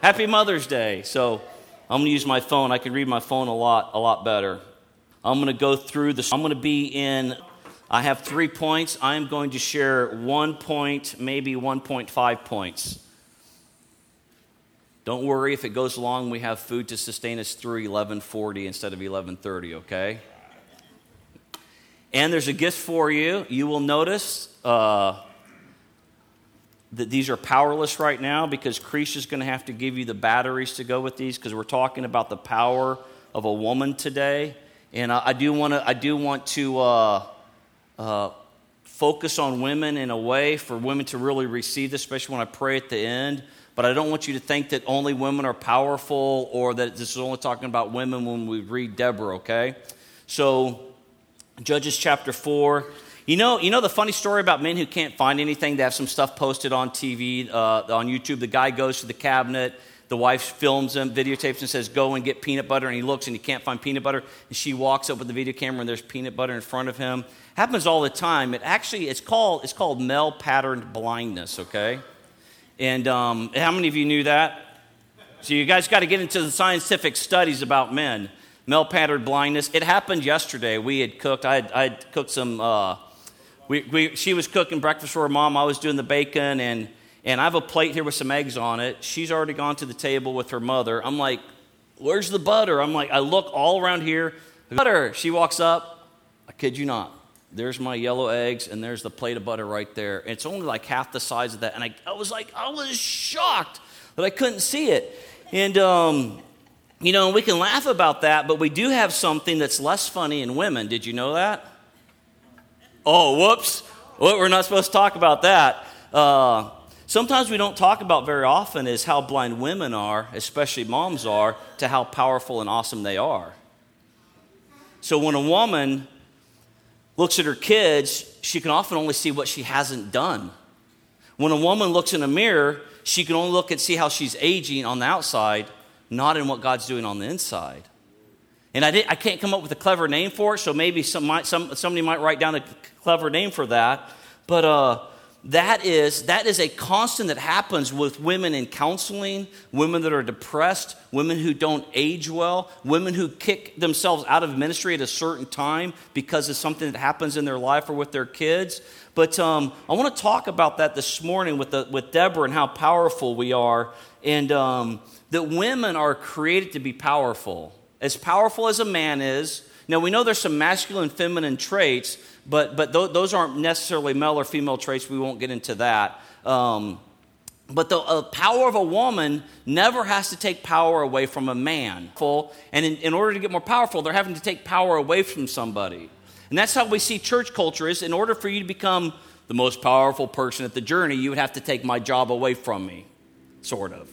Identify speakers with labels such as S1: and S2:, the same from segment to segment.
S1: Happy Mother's Day. So I'm going to use my phone. I can read my phone a lot, a lot better. I'm going to go through this. I'm going to be in, I have three points. I'm going to share one point, maybe 1.5 points. Don't worry if it goes long, we have food to sustain us through 1140 instead of 1130, okay? And there's a gift for you. You will notice uh, that these are powerless right now because Creesh is going to have to give you the batteries to go with these because we're talking about the power of a woman today. And I, I do want to I do want to uh, uh, focus on women in a way for women to really receive this, especially when I pray at the end. But I don't want you to think that only women are powerful or that this is only talking about women when we read Deborah. Okay, so Judges chapter four. You know, you know the funny story about men who can't find anything. They have some stuff posted on TV, uh, on YouTube. The guy goes to the cabinet. The wife films him, videotapes, and says, "Go and get peanut butter." And he looks and he can't find peanut butter. And she walks up with the video camera and there's peanut butter in front of him. Happens all the time. It actually it's called it's called male patterned blindness. Okay, and um, how many of you knew that? So you guys got to get into the scientific studies about men. Male patterned blindness. It happened yesterday. We had cooked. I had, I had cooked some. Uh, we, we, she was cooking breakfast for her mom. I was doing the bacon, and, and I have a plate here with some eggs on it. She's already gone to the table with her mother. I'm like, Where's the butter? I'm like, I look all around here. Butter. She walks up. I kid you not. There's my yellow eggs, and there's the plate of butter right there. It's only like half the size of that. And I, I was like, I was shocked that I couldn't see it. And, um, you know, we can laugh about that, but we do have something that's less funny in women. Did you know that? Oh, whoops. Well, we're not supposed to talk about that. Uh, sometimes we don't talk about very often is how blind women are, especially moms are, to how powerful and awesome they are. So when a woman looks at her kids, she can often only see what she hasn't done. When a woman looks in a mirror, she can only look and see how she's aging on the outside, not in what God's doing on the inside. And I, did, I can't come up with a clever name for it, so maybe some might, some, somebody might write down a clever name for that. But uh, that, is, that is a constant that happens with women in counseling, women that are depressed, women who don't age well, women who kick themselves out of ministry at a certain time because of something that happens in their life or with their kids. But um, I want to talk about that this morning with, the, with Deborah and how powerful we are, and um, that women are created to be powerful as powerful as a man is. Now, we know there's some masculine feminine traits, but, but th- those aren't necessarily male or female traits. We won't get into that. Um, but the uh, power of a woman never has to take power away from a man. And in, in order to get more powerful, they're having to take power away from somebody. And that's how we see church culture is in order for you to become the most powerful person at the journey, you would have to take my job away from me, sort of.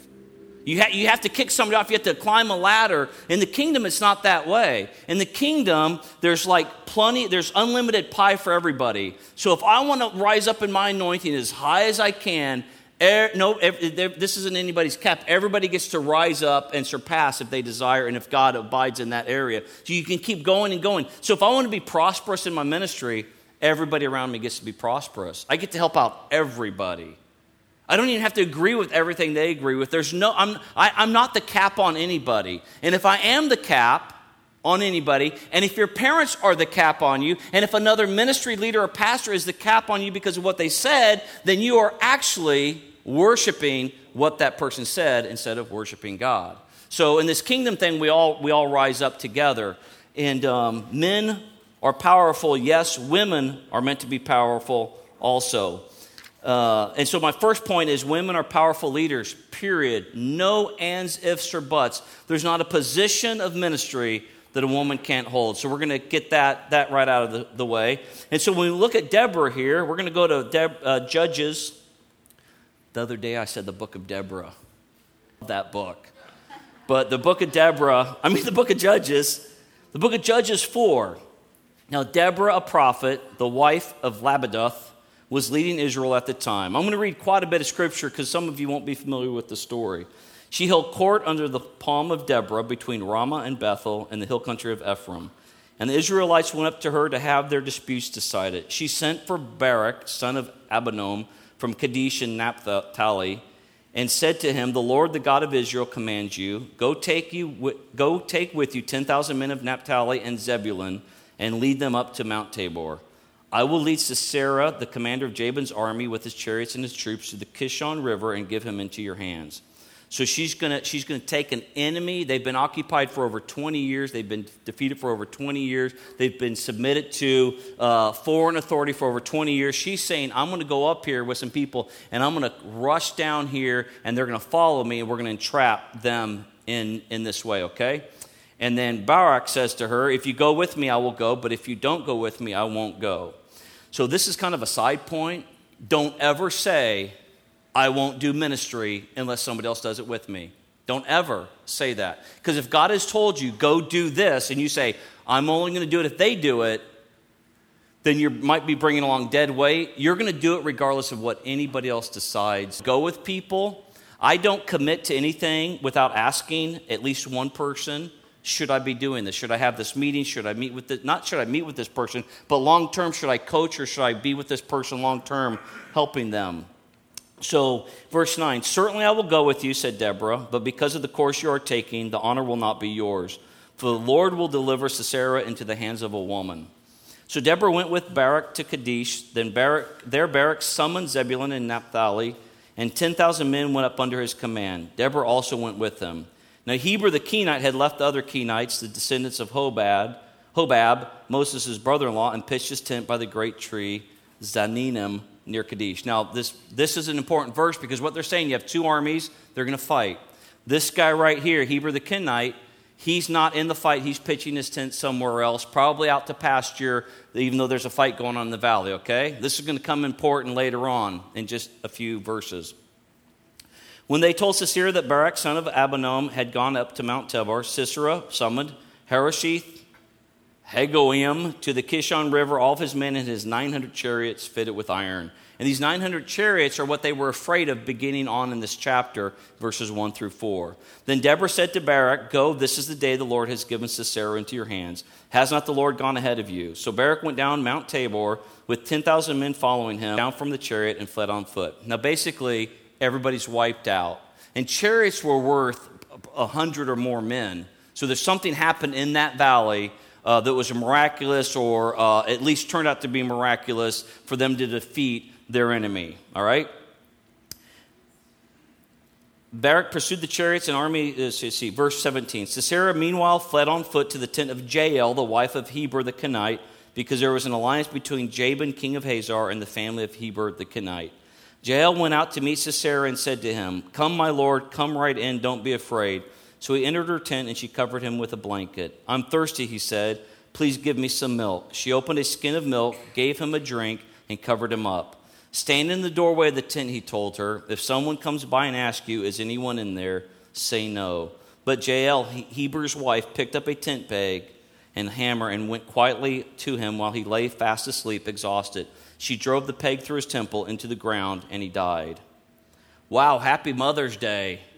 S1: You, ha- you have to kick somebody off. You have to climb a ladder. In the kingdom, it's not that way. In the kingdom, there's like plenty, there's unlimited pie for everybody. So if I want to rise up in my anointing as high as I can, er, no, this isn't anybody's cap. Everybody gets to rise up and surpass if they desire and if God abides in that area. So you can keep going and going. So if I want to be prosperous in my ministry, everybody around me gets to be prosperous. I get to help out everybody. I don't even have to agree with everything they agree with. There's no, I'm, I, am i am not the cap on anybody. And if I am the cap on anybody, and if your parents are the cap on you, and if another ministry leader or pastor is the cap on you because of what they said, then you are actually worshiping what that person said instead of worshiping God. So in this kingdom thing, we all, we all rise up together. And um, men are powerful, yes. Women are meant to be powerful also. Uh, and so, my first point is women are powerful leaders, period. No ands, ifs, or buts. There's not a position of ministry that a woman can't hold. So, we're going to get that, that right out of the, the, way. And so, when we look at Deborah here, we're going to go to Deb, uh, Judges. The other day, I said the book of Deborah. That book. But the book of Deborah, I mean, the book of Judges, the book of Judges 4. Now, Deborah, a prophet, the wife of Lapidoth, was leading Israel at the time. I'm going to read quite a bit of scripture because some of you won't be familiar with the story. She held court under the palm of Deborah between Ramah and Bethel in the hill country of Ephraim. And the Israelites went up to her to have their disputes decided. She sent for Barak, son of Abinoam, from Kadesh and Naphtali, and said to him, The Lord, the God of Israel, commands you, go take, you, go take with you 10,000 men of Naphtali and Zebulun and lead them up to Mount Tabor. I will lead Sisera, the commander of Jabin's army, with his chariots and his troops to the Kishon River and give him into your hands. So she's going she's gonna take an enemy. They've been occupied for over 20 years. They've been defeated for over 20 years. They've been submitted to uh, foreign authority for over 20 years. She's saying, I'm going to go up here with some people and I'm going to rush down here and they're going to follow me and we're going to entrap them in, in this way, okay? And then Barak says to her, If you go with me, I will go, but if you don't go with me, I won't go. So this is kind of a side point. Don't ever say, I won't do ministry unless somebody else does it with me. Don't ever say that. Because if God has told you, go do this, and you say, I'm only going to do it if they do it, then you might be bringing along dead weight. You're going to do it regardless of what anybody else decides. Go with people. I don't commit to anything without asking at least one person should I be doing this? Should I have this meeting? Should I meet with this? Not should I meet with this person, but long term, should I coach or should I be with this person long term, helping them? So, verse 9 Certainly I will go with you, said Deborah, but because of the course you are taking, the honor will not be yours. For the Lord will deliver Sisera into the hands of a woman. So Deborah went with Barak to Kadesh. Then Barak, there Barak summoned Zebulun and Naphtali, and 10,000 men went up under his command. Deborah also went with them. Now Heber the Kenite had left the other Kenites, the descendants of Hobab, Hobab Moses' brother-in-law, and pitched his tent by the great tree Zaanannim near Kadesh. Now this this is an important verse because what they're saying, you have two armies, they're going to fight. This guy right here, Heber the Kenite, he's not in the fight. He's pitching his tent somewhere else, probably out to pasture, even though there's a fight going on in the valley. Okay, this is going to come important later on in just a few verses. When they told Sisera that Barak, son of Abinoam, had gone up to Mount Tabor, Sisera summoned Harosheth, Haggoyim to the Kishon River, all of his men and his 900 chariots fitted with iron. And these 900 chariots are what they were afraid of beginning on in this chapter, verses 1 through 4. Then Deborah said to Barak, Go, this is the day the Lord has given Sisera into your hands. Has not the Lord gone ahead of you? So Barak went down Mount Tabor with 10,000 men following him, down from the chariot, and fled on foot. Now, basically, everybody's wiped out. And chariots were worth a hundred or more men. So there's something happened in that valley uh, that was miraculous, or uh, at least turned out to be miraculous for them to defeat their enemy. All right? Barak pursued the chariots and army. Uh, see, verse 17. Sisera meanwhile fled on foot to the tent of Jael, the wife of Heber the Kenite, because there was an alliance between Jabin, king of Hazor, and the family of Heber the Kenite. Jael went out to meet Sisera and said to him, Come, my lord, come right in, don't be afraid. So he entered her tent and she covered him with a blanket. I'm thirsty, he said. Please give me some milk. She opened a skin of milk, gave him a drink, and covered him up. Stand in the doorway of the tent, he told her. If someone comes by and asks you, Is anyone in there? say no. But Jael, Heber's wife, picked up a tent peg and hammer and went quietly to him while he lay fast asleep, exhausted. She drove the peg through his temple into the ground, and he died. Wow, happy Mother's Day.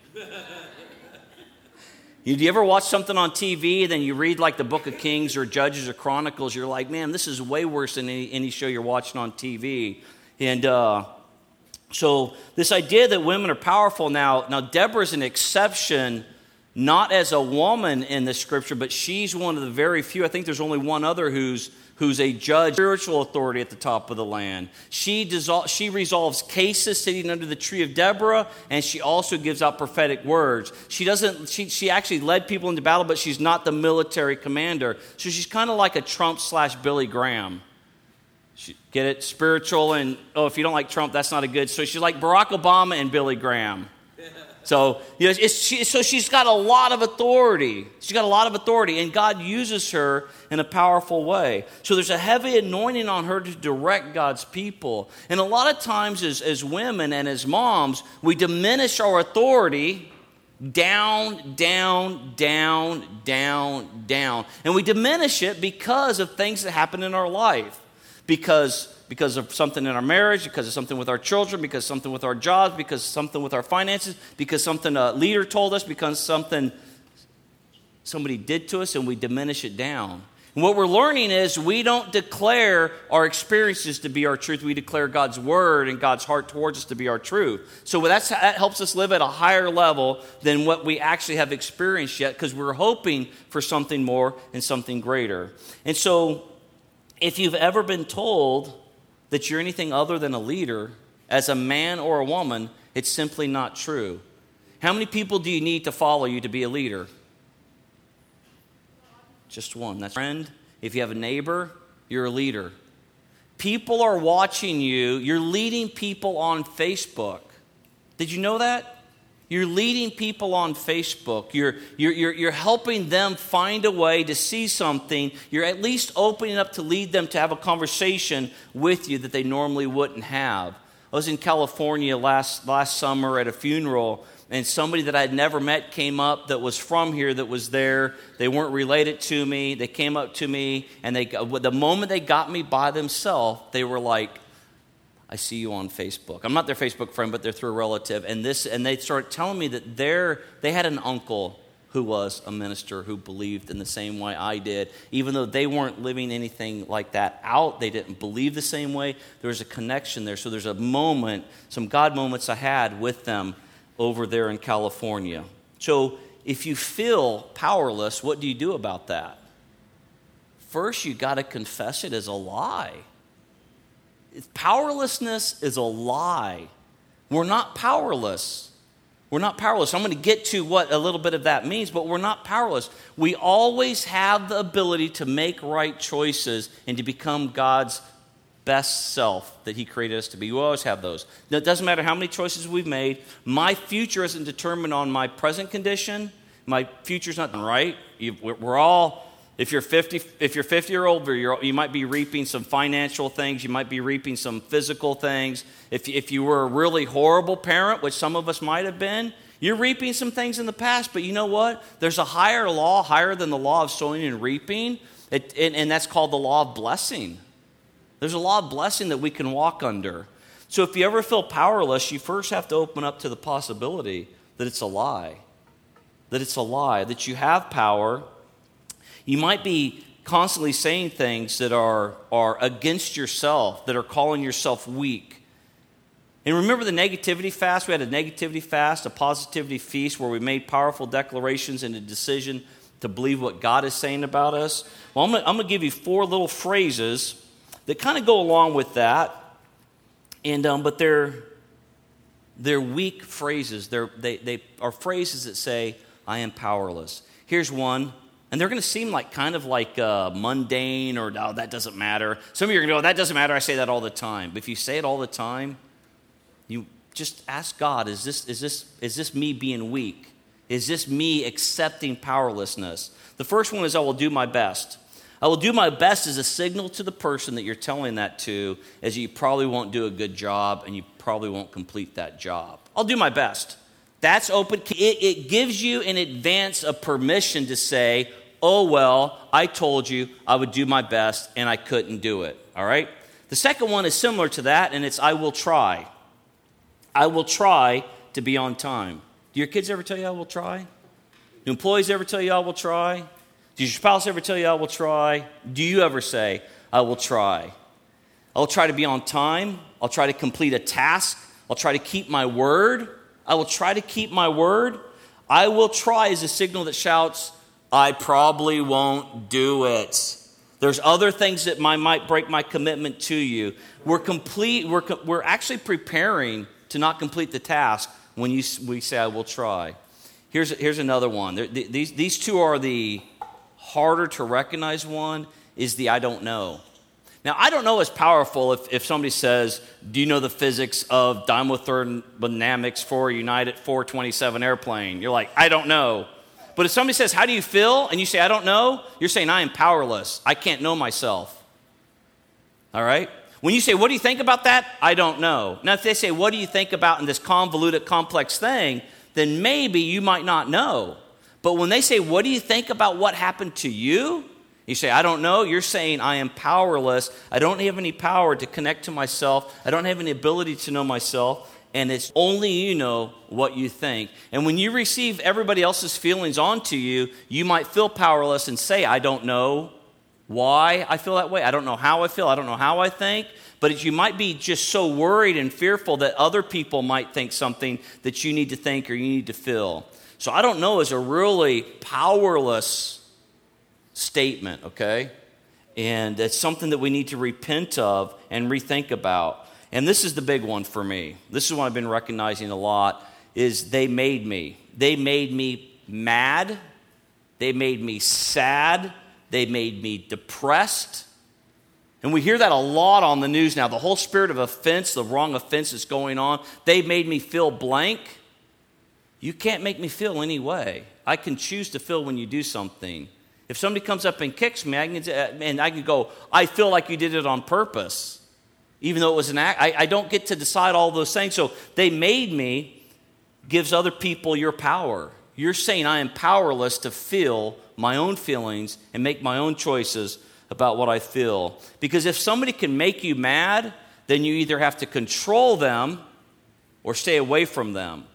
S1: Do you ever watch something on TV, then you read like the Book of Kings or Judges or Chronicles? You're like, man, this is way worse than any, any show you're watching on TV. And uh, so, this idea that women are powerful now, now Deborah's an exception, not as a woman in the scripture, but she's one of the very few. I think there's only one other who's who's a judge, spiritual authority at the top of the land. She, dissol- she resolves cases sitting under the tree of Deborah, and she also gives out prophetic words. She doesn't, she, she actually led people into battle, but she's not the military commander. So she's kind of like a Trump slash Billy Graham. She, get it? Spiritual, and oh, if you don't like Trump, that's not a good. So she's like Barack Obama and Billy Graham. So, you know, she, so she's got a lot of authority. She's got a lot of authority, and God uses her in a powerful way. So there's a heavy anointing on her to direct God's people. And a lot of times, as, as women and as moms, we diminish our authority down, down, down, down, down. And we diminish it because of things that happen in our life. Because because of something in our marriage, because of something with our children, because something with our jobs, because something with our finances, because something a leader told us, because something somebody did to us, and we diminish it down. And what we're learning is we don't declare our experiences to be our truth. We declare God's word and God's heart towards us to be our truth. So that's, that helps us live at a higher level than what we actually have experienced yet because we're hoping for something more and something greater. And so if you've ever been told that you're anything other than a leader, as a man or a woman, it's simply not true. How many people do you need to follow you to be a leader? Just one. That's friend. If you have a neighbor, you're a leader. People are watching you. You're leading people on Facebook. Did you know that? You're leading people on Facebook. You're, you're, you're, you're, helping them find a way to see something. You're at least opening up to lead them to have a conversation with you that they normally wouldn't have. I was in California last, last summer at a funeral, and somebody that I'd never met came up that was from here that was there. They weren't related to me. They came up to me, and they, the moment they got me by themselves, they were like, I see you on Facebook. I'm not their Facebook friend, but they're through a relative. And this, and they started telling me that they had an uncle who was a minister who believed in the same way I did. Even though they weren't living anything like that out, they didn't believe the same way. There was a connection there. So there's a moment, some God moments I had with them over there in California. So if you feel powerless, what do you do about that? First, you got to confess it as a lie. Powerlessness is a lie. We're not powerless. We're not powerless. I'm going to get to what a little bit of that means, but we're not powerless. We always have the ability to make right choices and to become God's best self that He created us to be. We always have those. It doesn't matter how many choices we've made. My future isn't determined on my present condition. My future's not right. We're all if you're 50, if you're 50 or older, you might be reaping some financial things. You might be reaping some physical things. If, if you were a really horrible parent, which some of us might have been, you're reaping some things in the past. But you know what? There's a higher law, higher than the law of sowing and reaping, it, and, and that's called the law of blessing. There's a law of blessing that we can walk under. So if you ever feel powerless, you first have to open up to the possibility that it's a lie. That it's a lie, that you have power you might be constantly saying things that are, are against yourself, that are calling yourself weak. And remember the negativity fast? We had a negativity fast, a positivity feast where we made powerful declarations and a decision to believe what God is saying about us. Well, I'm going to give you four little phrases that kind of go along with that. And, um, but they're, they're weak phrases. They're, they, they are phrases that say, I am powerless. Here's one and they're going to seem like kind of like uh, mundane or, oh, that doesn't matter. Some of you are going to go, that doesn't matter. I say that all the time. But if you say it all the time, you just ask God, is this, is this, is this me being weak? Is this me accepting powerlessness? The first one is, I will do my best. I will do my best as a signal to the person that you're telling that to, as you probably won't do a good job and you probably won't complete that job. I'll do my best. That's open. It, it gives you in advance a permission to say, oh, well, I told you I would do my best and I couldn't do it. All right? The second one is similar to that, and it's I will try. I will try to be on time. Do your kids ever tell you I will try? Do employees ever tell you I will try? Does your spouse ever tell you I will try? Do you ever say, I will try? I'll try to be on time. I'll try to complete a task. I'll try to keep my word. I will try to keep my word. I will try is a signal that shouts, I probably won't do it. There's other things that might, break my commitment to you. We're complete, we're, we're actually preparing to not complete the task when you, we say, I will try. Here's, here's another one. These, these two are the harder to recognize one, is the I don't know. Now, I don't know is powerful if, if somebody says, Do you know the physics of thermodynamics for a United 427 airplane? You're like, I don't know. But if somebody says, How do you feel? and you say, I don't know, you're saying, I am powerless. I can't know myself. All right? When you say, What do you think about that? I don't know. Now, if they say, What do you think about in this convoluted, complex thing? then maybe you might not know. But when they say, What do you think about what happened to you? You say, I don't know. You're saying I am powerless. I don't have any power to connect to myself. I don't have any ability to know myself. And it's only you know what you think. And when you receive everybody else's feelings onto you, you might feel powerless and say, I don't know. why I feel that way. I don't know how I feel. I don't know how I think. But you might be just so worried and fearful that other people might think something that you need to think or you need to feel. So I don't know is a really powerless statement, okay? And it's something that we need to repent of and rethink about. And this is the big one for me. This is what I've been recognizing a lot is they made me. They made me mad. They made me sad. They made me depressed. And we hear that a lot on the news now. The whole spirit of offense, the wrong offense is going on. They made me feel blank. You can't make me feel any way. I can choose to feel when you do something. If somebody comes up and kicks me, I can, and I can go, I feel like you did it on purpose, even though it was an act. I, I don't get to decide all those things. So they made me gives other people your power. You're saying I am powerless to feel my own feelings and make my own choices about what I feel. Because if somebody can make you mad, then you either have to control them or stay away from them.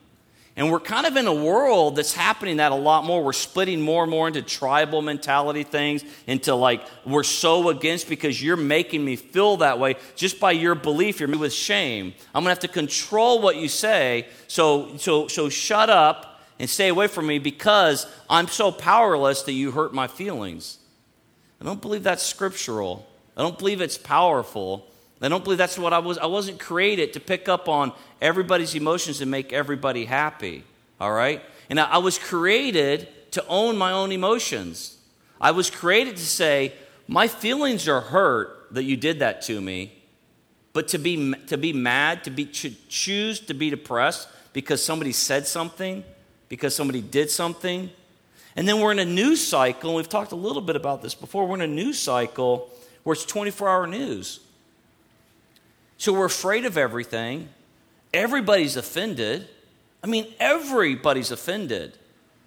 S1: And we're kind of in a world that's happening that a lot more. We're splitting more and more into tribal mentality things, into like, we're so against because you're making me feel that way just by your belief. You're me with shame. I'm going to have to control what you say. So, so, so shut up and stay away from me because I'm so powerless that you hurt my feelings. I don't believe that's scriptural. I don't believe it's powerful. I don't believe that's what I was. I wasn't created to pick up on everybody's emotions and make everybody happy. All right? And I, was created to own my own emotions. I was created to say, my feelings are hurt that you did that to me. But to be, to be mad, to be, to choose to be depressed because somebody said something, because somebody did something. And then we're in a news cycle, we've talked a little bit about this before. We're in a news cycle where it's 24 hour news. So we're afraid of everything. Everybody's offended. I mean, everybody's offended.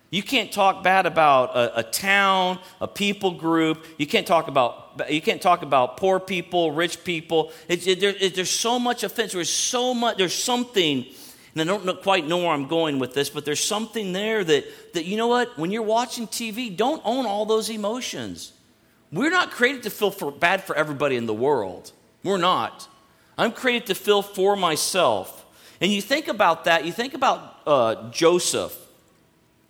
S1: You can't talk bad about a, a, town, a people group. You can't talk about you can't talk about poor people, rich people. It, it, there, it, there's so much offense. There's so much. There's something, and I don't know, quite know where I'm going with this, but there's something there that that you know what? When you're watching TV, don't own all those emotions. We're not created to feel for, bad for everybody in the world. We're not. I'm created to fill for myself. And you think about that, you think about uh, Joseph.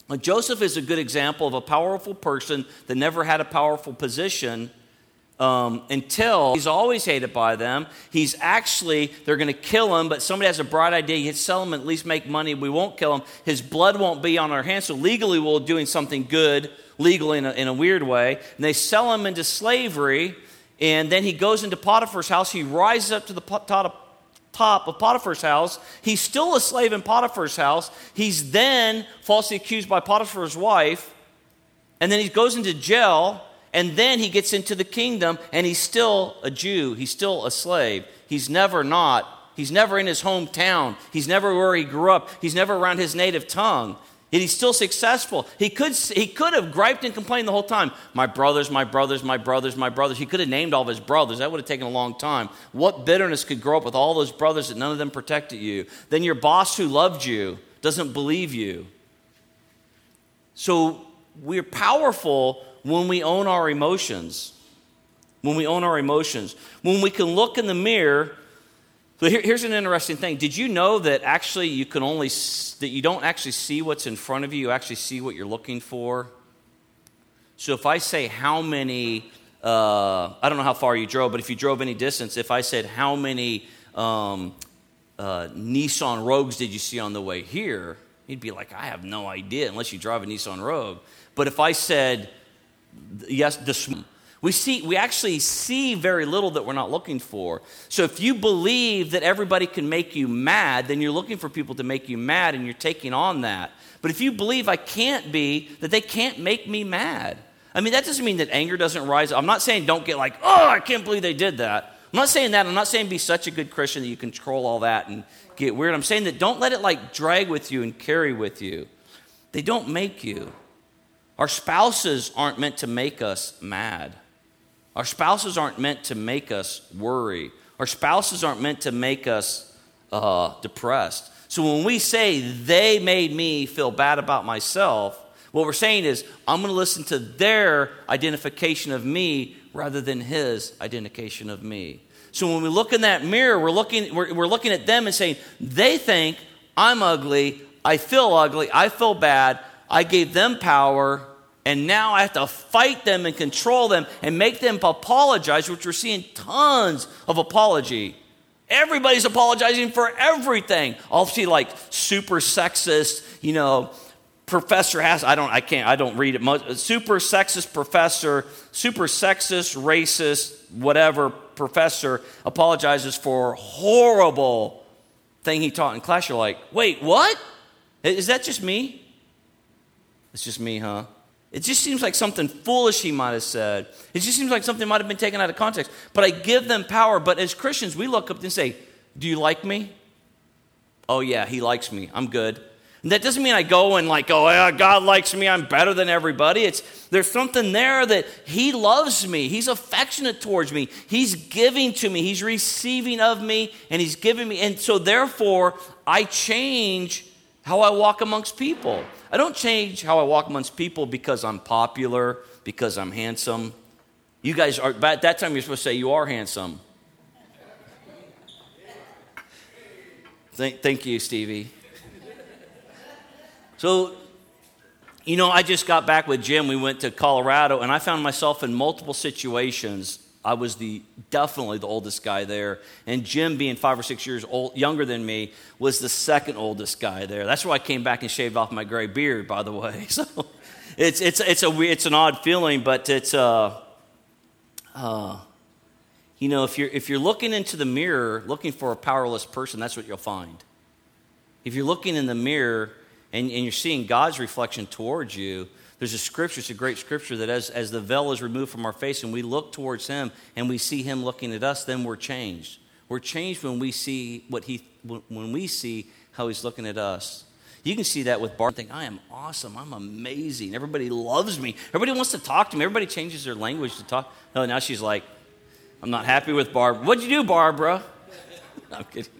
S1: Now, Joseph is a good example of a powerful person that never had a powerful position um, until he's always hated by them. He's actually, they're going to kill him, but somebody has a bright idea. You sell him, at least make money. We won't kill him. His blood won't be on our hands. So legally, we're doing something good, legal in a, in a weird way. And they sell him into slavery. And then he goes into Potiphar's house. He rises up to the top of Potiphar's house. He's still a slave in Potiphar's house. He's then falsely accused by Potiphar's wife. And then he goes into jail. And then he gets into the kingdom. And he's still a Jew. He's still a slave. He's never not. He's never in his hometown. He's never where he grew up. He's never around his native tongue. He's still successful. He could, he could have griped and complained the whole time. My brothers, my brothers, my brothers, my brothers. He could have named all of his brothers. That would have taken a long time. What bitterness could grow up with all those brothers that none of them protected you? Then your boss who loved you doesn't believe you. So we're powerful when we own our emotions. When we own our emotions. When we can look in the mirror so here, here's an interesting thing. Did you know that actually you can only that you don't actually see what's in front of you? You actually see what you're looking for. So if I say how many, uh, I don't know how far you drove, but if you drove any distance, if I said how many um, uh, Nissan Rogues did you see on the way here, you'd be like, I have no idea unless you drive a Nissan Rogue. But if I said yes, this we, see, we actually see very little that we're not looking for. So if you believe that everybody can make you mad, then you're looking for people to make you mad and you're taking on that. But if you believe I can't be, that they can't make me mad. I mean, that doesn't mean that anger doesn't rise. I'm not saying don't get like, oh, I can't believe they did that. I'm not saying that. I'm not saying be such a good Christian that you control all that and get weird. I'm saying that don't let it like drag with you and carry with you. They don't make you. Our spouses aren't meant to make us mad. Our spouses aren't meant to make us worry. Our spouses aren't meant to make us uh, depressed. So when we say they made me feel bad about myself, what we're saying is I'm going to listen to their identification of me rather than his identification of me. So when we look in that mirror, we're looking, we're, we're looking at them and saying, they think I'm ugly, I feel ugly, I feel bad, I gave them power, and now I have to fight them and control them and make them apologize, which we're seeing tons of apology. Everybody's apologizing for everything. I'll see like super sexist, you know, professor has I don't I can't I don't read it much. Uh, super sexist professor, super sexist, racist, whatever professor apologizes for horrible thing he taught in class. You're like, wait, what? Is that just me? It's just me, huh? It just seems like something foolish he might have said. It just seems like something might have been taken out of context. But I give them power. But as Christians, we look up and say, Do you like me? Oh, yeah, he likes me. I'm good. And that doesn't mean I go and like, oh, yeah, God likes me. I'm better than everybody. It's there's something there that He loves me. He's affectionate towards me. He's giving to me. He's receiving of me, and He's giving me. And so therefore, I change how I walk amongst people. I don't change how I walk amongst people because I'm popular, because I'm handsome. You guys are, at that time, you're supposed to say you are handsome. Thank, thank you, Stevie. So, you know, I just got back with Jim. We went to Colorado, and I found myself in multiple situations. I was the definitely the oldest guy there, and Jim, being five or six years old, younger than me, was the second oldest guy there. That's why I came back and shaved off my gray beard, by the way. So, it's it's it's a it's an odd feeling, but it's uh, uh, you know, if you're if you're looking into the mirror, looking for a powerless person, that's what you'll find. If you're looking in the mirror and, and you're seeing God's reflection towards you, there's a scripture, it's a great scripture that as, as the veil is removed from our face and we look towards Him and we see Him looking at us, then we're changed. We're changed when we see what He, when we see how He's looking at us. You can see that with Barb. Think, I am awesome. I'm amazing. Everybody loves me. Everybody wants to talk to me. Everybody changes their language to talk. No, now she's like, I'm not happy with Barb. What'd you do, Barbara? I'm kidding.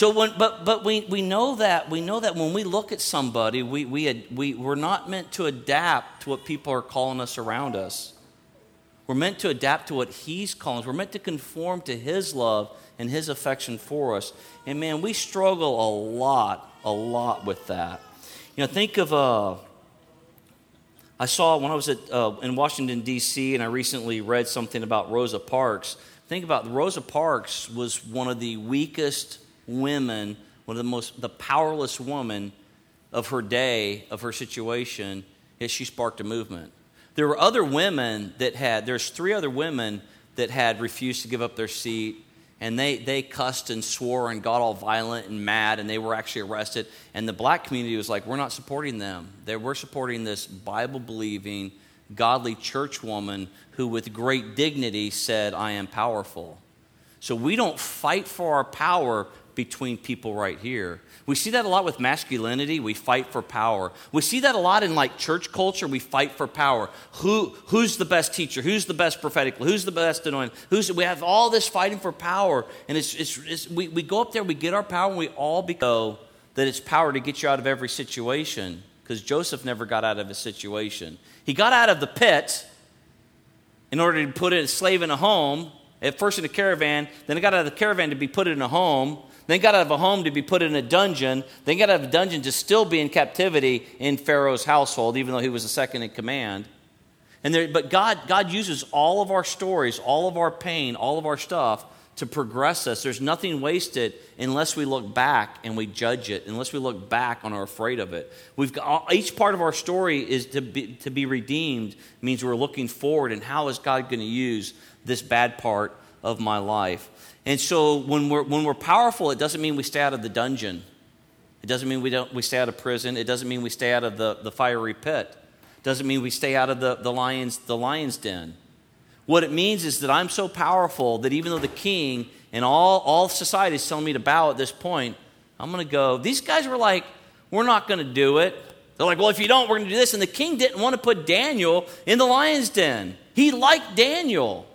S1: So when, but, but we, we know that we know that when we look at somebody, we, we, we, we're not meant to adapt to what people are calling us around us. We're meant to adapt to what He's calling us. We're meant to conform to His love and His affection for us. And man, we struggle a lot, a lot with that. You know, think of uh, I saw when I was at, uh, in Washington, D.C., and I recently read something about Rosa Parks. Think about Rosa Parks was one of the weakest women, one of the most, the powerless woman of her day, of her situation, is she sparked a movement. There were other women that had, there's three other women that had refused to give up their seat, and they, they cussed and swore and got all violent and mad, and they were actually arrested. And the black community was like, we're not supporting them. They, we're supporting this Bible believing, godly church woman who, with great dignity, said, I am powerful. So we don't fight for our power between people right here. We see that a lot with masculinity. We fight for power. We see that a lot in like church culture. We fight for power. Who, who's the best teacher? Who's the best prophetic? Who's the best anointed? Who's, we have all this fighting for power. And it's, it's, it's, we, we go up there, we get our power, and we all know that it's power to get you out of every situation. Because Joseph never got out of a situation. He got out of the pit in order to put a slave in a home, at first in a caravan, then he got out of the caravan to be put in a home, then got out of a home to be put in a dungeon. Then got out of a dungeon to still be in captivity in Pharaoh's household, even though he was the second in command. And there, but God, God uses all of our stories, all of our pain, all of our stuff to progress us. There's nothing wasted unless we look back and we judge it, unless we look back and are afraid of it. We've got, each part of our story is to be, to be redeemed means we're looking forward and how is God going to use this bad part of my life. And so when we're, when we're powerful, it doesn't mean we stay out of the dungeon. It doesn't mean we, don't, we stay out of prison. It doesn't mean we stay out of the, the fiery pit. It doesn't mean we stay out of the, the, lion's, the lion's den. What it means is that I'm so powerful that even though the king and all, all society is telling me to bow at this point, I'm going to go. These guys were like, we're not going to do it. They're like, well, if you don't, we're going to do this. And the king didn't want to put Daniel in the lion's den. He liked Daniel.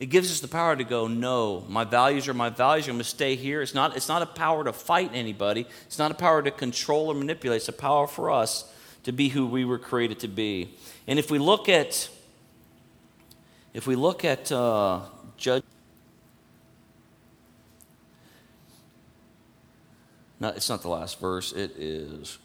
S1: It gives us the power to go, no, my values are my values. I'm going to stay here. It's not, it's not a power to fight anybody, it's not a power to control or manipulate. It's a power for us to be who we were created to be. And if we look at, if we look at uh, Judge, no, it's not the last verse. It is.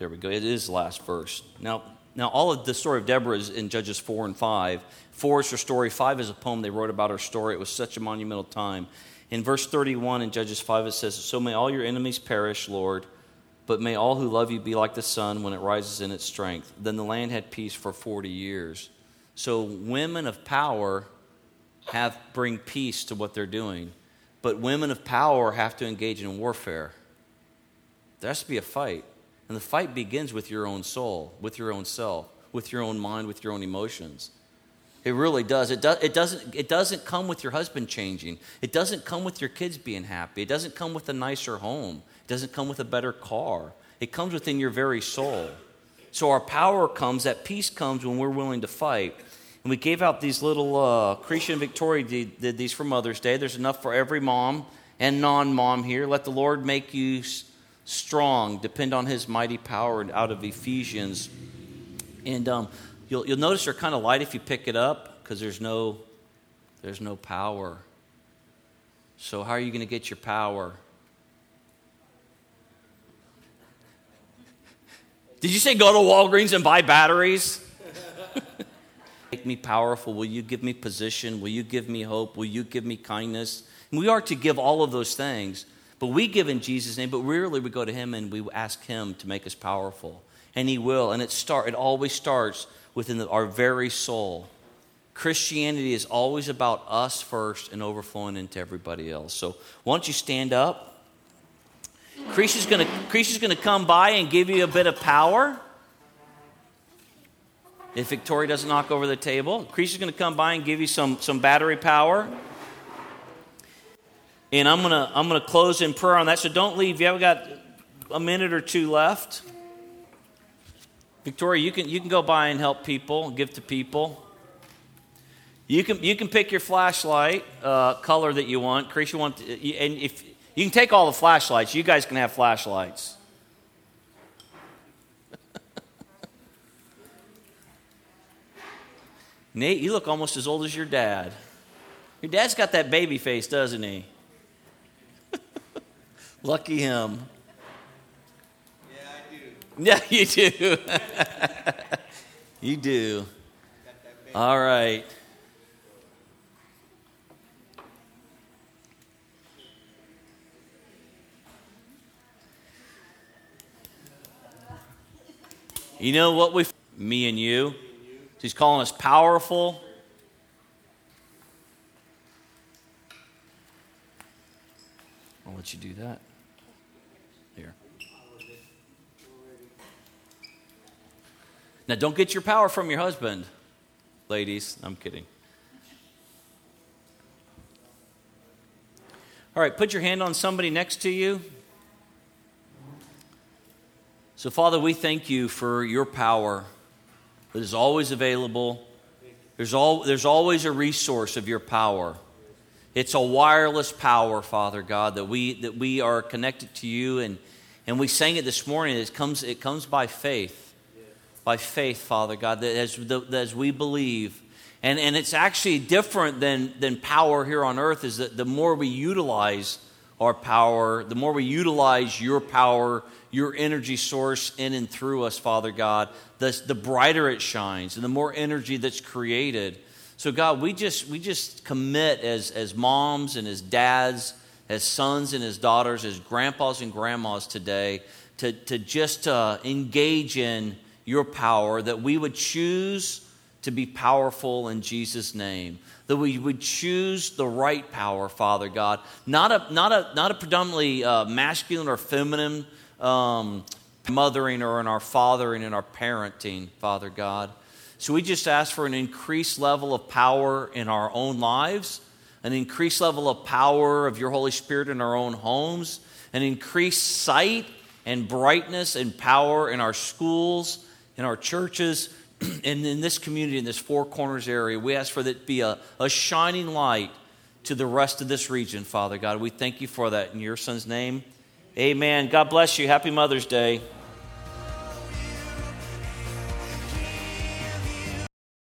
S1: There we go. It is the last verse. Now, now all of the story of Deborah is in Judges four and five. Four is her story. Five is a poem they wrote about her story. It was such a monumental time. In verse 31 in Judges 5, it says, So may all your enemies perish, Lord, but may all who love you be like the sun when it rises in its strength. Then the land had peace for 40 years. So women of power have bring peace to what they're doing, but women of power have to engage in warfare. There has to be a fight. And the fight begins with your own soul, with your own self, with your own mind, with your own emotions. It really does. It, do, it, doesn't, it doesn't come with your husband changing. It doesn't come with your kids being happy. It doesn't come with a nicer home. It doesn't come with a better car. It comes within your very soul. So our power comes, that peace comes when we're willing to fight. And we gave out these little, uh, Christian Victoria did, did these for Mother's Day. There's enough for every mom and non mom here. Let the Lord make you strong. Depend on his mighty power out of Ephesians. And um, You'll, you'll notice they're kind of light if you pick it up because there's no, there's no power. So, how are you going to get your power? Did you say go to Walgreens and buy batteries? Make me powerful. Will you give me position? Will you give me hope? Will you give me kindness? And we are to give all of those things, but we give in Jesus' name, but rarely we go to Him and we ask Him to make us powerful. And He will. And it, start, it always starts within the, our very soul. Christianity is always about us first and overflowing into everybody else. So, why don't you stand up? Creasy's going to come by and give you a bit of power. If Victoria doesn't knock over the table, Creasy's going to come by and give you some, some battery power. And I'm going to I'm going to close in prayer on that. So don't leave. You haven't got a minute or two left. Victoria, you can, you can go by and help people, give to people. You can, you can pick your flashlight uh, color that you want. Chris, you want, to, and if you can take all the flashlights, you guys can have flashlights. Nate, you look almost as old as your dad. Your dad's got that baby face, doesn't he? Lucky him. Yeah, you do. you do. All right. You know what we, me and you? He's calling us powerful. I'll let you do that. Now, don't get your power from your husband, ladies. I'm kidding. All right, put your hand on somebody next to you. So, Father, we thank you for your power that is always available. There's, all, there's always a resource of your power. It's a wireless power, Father God, that we, that we are connected to you. And, and we sang it this morning. It comes, it comes by faith by faith, Father God, that as, as we believe, and, and it's actually different than, than power here on earth, is that the more we utilize our power, the more we utilize your power, your energy source in and through us, Father God, the, the brighter it shines and the more energy that's created. So, God, we just, we just commit as, as moms and as dads, as sons and as daughters, as grandpas and grandmas today to, to just uh, engage in your power, that we would choose to be powerful in Jesus' name. That we would choose the right power, Father God. Not a, not a, not a predominantly uh, masculine or feminine um, mothering or in our fathering and our parenting, Father God. So we just ask for an increased level of power in our own lives, an increased level of power of your Holy Spirit in our own homes, an increased sight and brightness and power in our schools in our churches, and in this community, in this Four Corners area. We ask for that be a, a shining light to the rest of this region, Father God. We thank you for that. In your son's name, amen. God bless you. Happy Mother's Day.